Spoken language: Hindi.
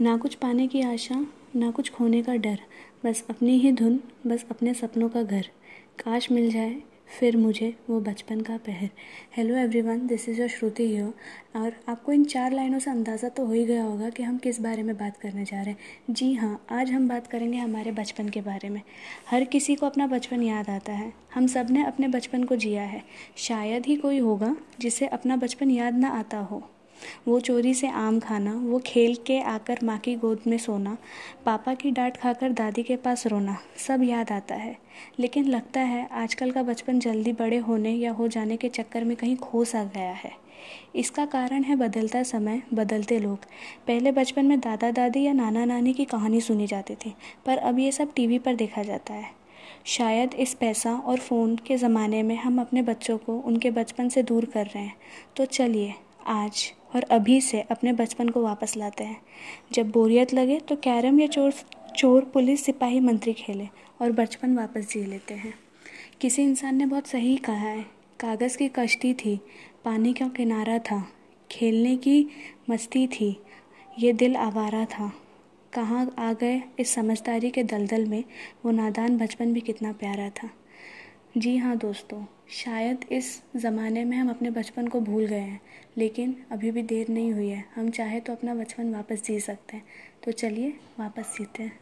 ना कुछ पाने की आशा, ना कुछ खोने का डर, बस अपनी ही धुन, बस अपने सपनों का घर। काश मिल जाए फिर मुझे वो बचपन का पहर। Hello everyone this is your Shruti here और आपको इन चार लाइनों से अंदाज़ा तो हो ही गया होगा कि हम किस बारे में बात करने जा रहे हैं। जी हाँ आज हम बात करेंगे हमारे बचपन के बारे में। हर किसी को अपना बचपन याद आता है। हम सबने अपने बचपन को जिया है। शायद ही कोई होगा जिसे अपना बचपन याद ना आता हो। वो चोरी से आम खाना, वो खेल के आकर माँ की गोद में सोना, पापा की डांट खाकर दादी के पास रोना, सब याद आता है। लेकिन लगता है, आजकल का बचपन जल्दी बड़े होने या हो जाने के चक्कर में कहीं खो सा गया है। इसका कारण है बदलता समय, बदलते लोग। पहले बचपन में दादा दादी या नाना नानी की कहानी सुनी जाती थी, पर अब ये सब टीवी पर देखा जाता है। शायद इस पैसा और फ़ोन के ज़माने में हम अपने बच्चों को उनके बचपन से दूर कर रहे हैं। तो चलिए आज और अभी से अपने बचपन को वापस लाते हैं। जब बोरियत लगे तो कैरम या चोर चोर पुलिस, सिपाही मंत्री खेले और बचपन वापस जी लेते हैं। किसी इंसान ने बहुत सही कहा है। कागज़ की कश्ती थी, पानी का किनारा था, खेलने की मस्ती थी, ये दिल आवारा था। कहाँ आ गए इस समझदारी के दलदल में? वो नादान बचपन भी कितना प्यारा था। जी हाँ दोस्तों, शायद इस ज़माने में हम अपने बचपन को भूल गए हैं, लेकिन अभी भी देर नहीं हुई है। हम चाहे तो अपना बचपन वापस जी सकते हैं। तो चलिए, वापस जीते हैं।